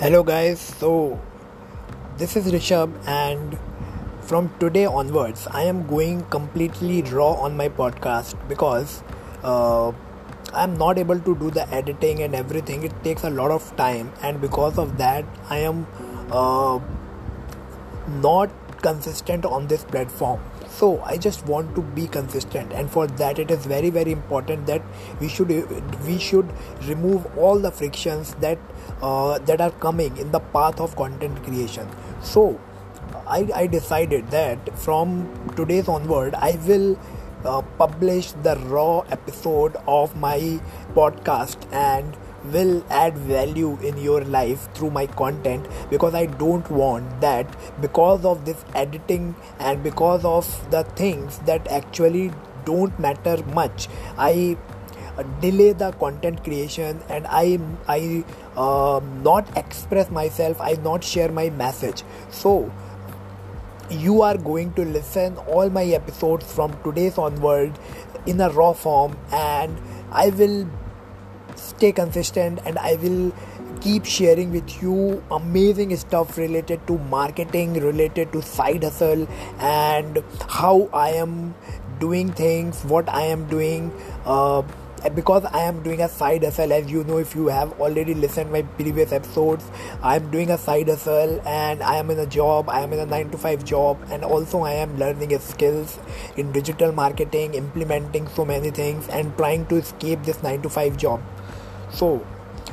Hello, guys. So, this is Rishabh, and from today onwards, I am going completely raw on my podcast because uh, I'm not able to do the editing and everything. It takes a lot of time, and because of that, I am uh, not consistent on this platform. So i just want to be consistent and for that it is very very important that we should we should remove all the frictions that uh, that are coming in the path of content creation. So I, I decided that from today's onward i will uh, publish the raw episode of my podcast and will add value in your life through my content because I don't want that because of this editing and because of the things that actually don't matter much. I uh, delay the content creation and I I uh, not express myself. I not share my message. So you are going to listen all my episodes from today's onward in a raw form and I will stay consistent and I will keep sharing with you amazing stuff related to marketing, related to side hustle, and how I am doing things, what I am doing. Uh, because I am doing a side hustle, as you know, if you have already listened my previous episodes, I am doing a side hustle and I am in a job. I am in a nine to five job, and also I am learning skills in digital marketing, implementing so many things, and trying to escape this nine to five job so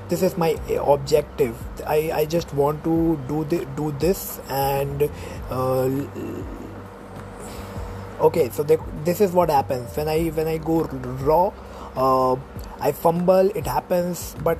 this is my objective i i just want to do the, do this and uh, okay so they, this is what happens when i when i go raw uh, i fumble it happens but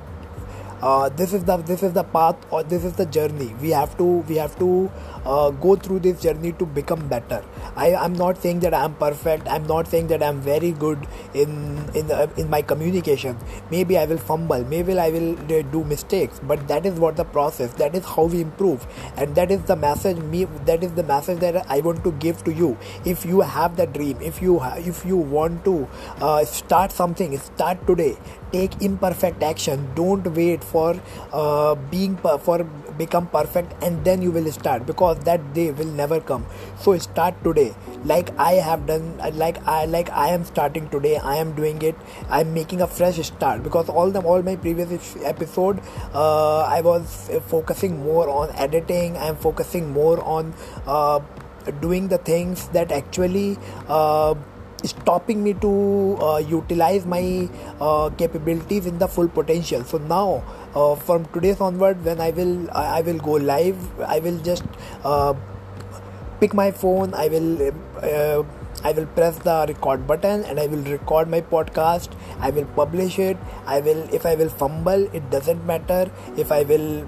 uh, this is the this is the path or this is the journey. We have to we have to uh, go through this journey to become better. I i'm not saying that i'm perfect. I'm not saying that i'm very good in in the, in my communication. Maybe i will fumble. Maybe i will uh, do mistakes. But that is what the process that is how we improve. And that is the message me that is the message that i want to give to you. If you have the dream if you if you want to uh, start something start today. Take imperfect action. Don't wait for uh, being for become perfect and then you will start because that day will never come. So start today. Like i have done like i like i am starting today. I am doing it. I'm making a fresh start because all the all my previous episode uh, i was focusing more on editing. I'm focusing more on uh, doing the things that actually uh, stopping me to uh, utilize my uh, capabilities in the full potential so now uh, from today's onward when i will i will go live i will just uh, pick my phone i will uh, I will press the record button and I will record my podcast. I will publish it. I will, if I will fumble, it doesn't matter. If I will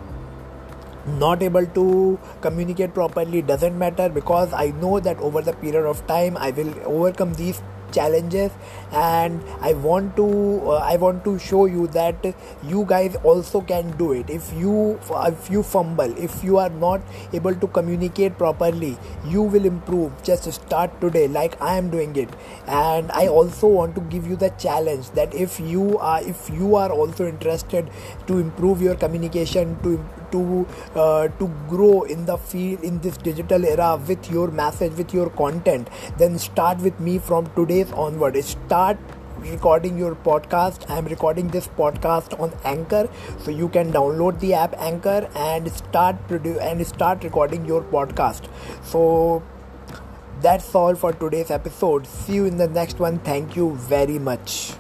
not able to communicate properly doesn't matter because i know that over the period of time i will overcome these challenges. And i want to uh, i want to show you that you guys also can do it. If you if you fumble if you are not able to communicate properly you will improve. Just start today like i am doing it. And i also want to give you the challenge that if you are if you are also interested to improve your communication to to uh, to grow in the field in this digital era with your message with your content then start with me from today's onward. Start recording your podcast. I'm recording this podcast on anchor so you can download the app anchor and start produ- and start recording your podcast. So that's all for today's episode. See you in the next one. Thank you very much